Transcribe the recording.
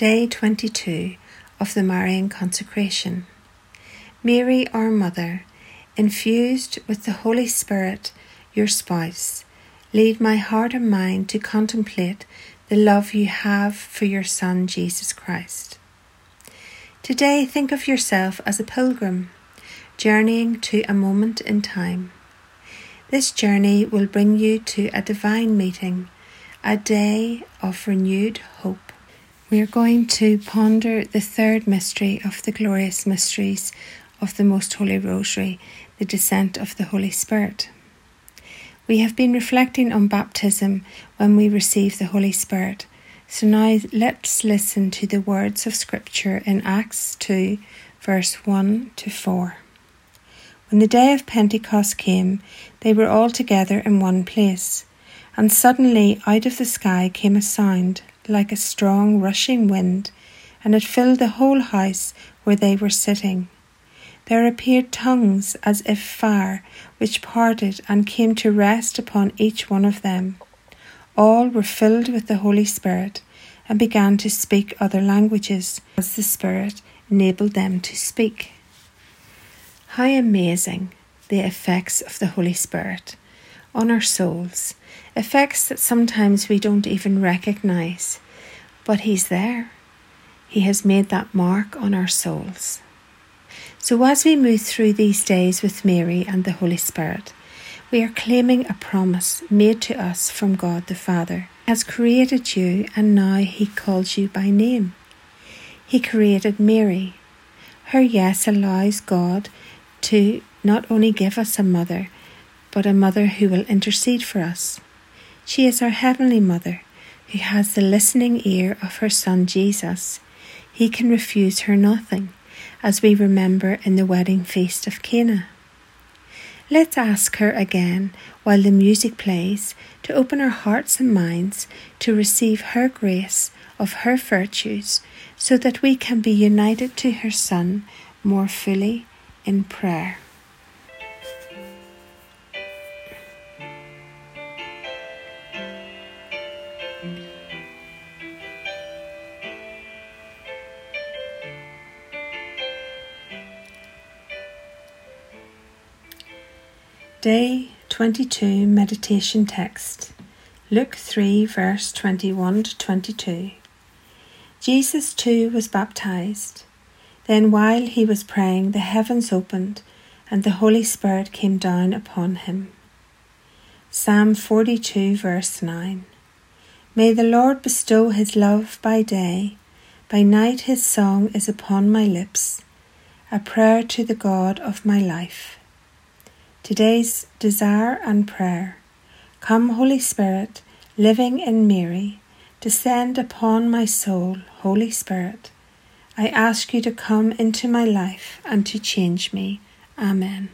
Day 22 of the Marian Consecration. Mary, our Mother, infused with the Holy Spirit, your spouse, lead my heart and mind to contemplate the love you have for your Son, Jesus Christ. Today, think of yourself as a pilgrim, journeying to a moment in time. This journey will bring you to a divine meeting, a day of renewed hope. We are going to ponder the third mystery of the glorious mysteries of the Most Holy Rosary, the descent of the Holy Spirit. We have been reflecting on baptism when we receive the Holy Spirit. So now let's listen to the words of Scripture in Acts 2, verse 1 to 4. When the day of Pentecost came, they were all together in one place. And suddenly out of the sky came a sound like a strong rushing wind, and it filled the whole house where they were sitting. There appeared tongues as if fire, which parted and came to rest upon each one of them. All were filled with the Holy Spirit and began to speak other languages as the Spirit enabled them to speak. How amazing the effects of the Holy Spirit on our souls, effects that sometimes we don't even recognize, but He's there. He has made that mark on our souls. So, as we move through these days with Mary and the Holy Spirit, we are claiming a promise made to us from God the Father. He has created you, and now He calls you by name. He created Mary. Her yes allows God to not only give us a mother, but a mother who will intercede for us. She is our Heavenly Mother, who has the listening ear of her Son Jesus. He can refuse her nothing, as we remember in the wedding feast of Cana. Let's ask her again, while the music plays, to open our hearts and minds to receive her grace of her virtues, so that we can be united to her Son more fully in prayer. Day 22 Meditation Text Luke 3, verse 21 to 22. Jesus too was baptized. Then, while he was praying, the heavens opened, and the Holy Spirit came down upon him. Psalm 42, verse 9. May the Lord bestow his love by day, by night his song is upon my lips, a prayer to the God of my life. Today's desire and prayer. Come, Holy Spirit, living in Mary, descend upon my soul, Holy Spirit. I ask you to come into my life and to change me. Amen.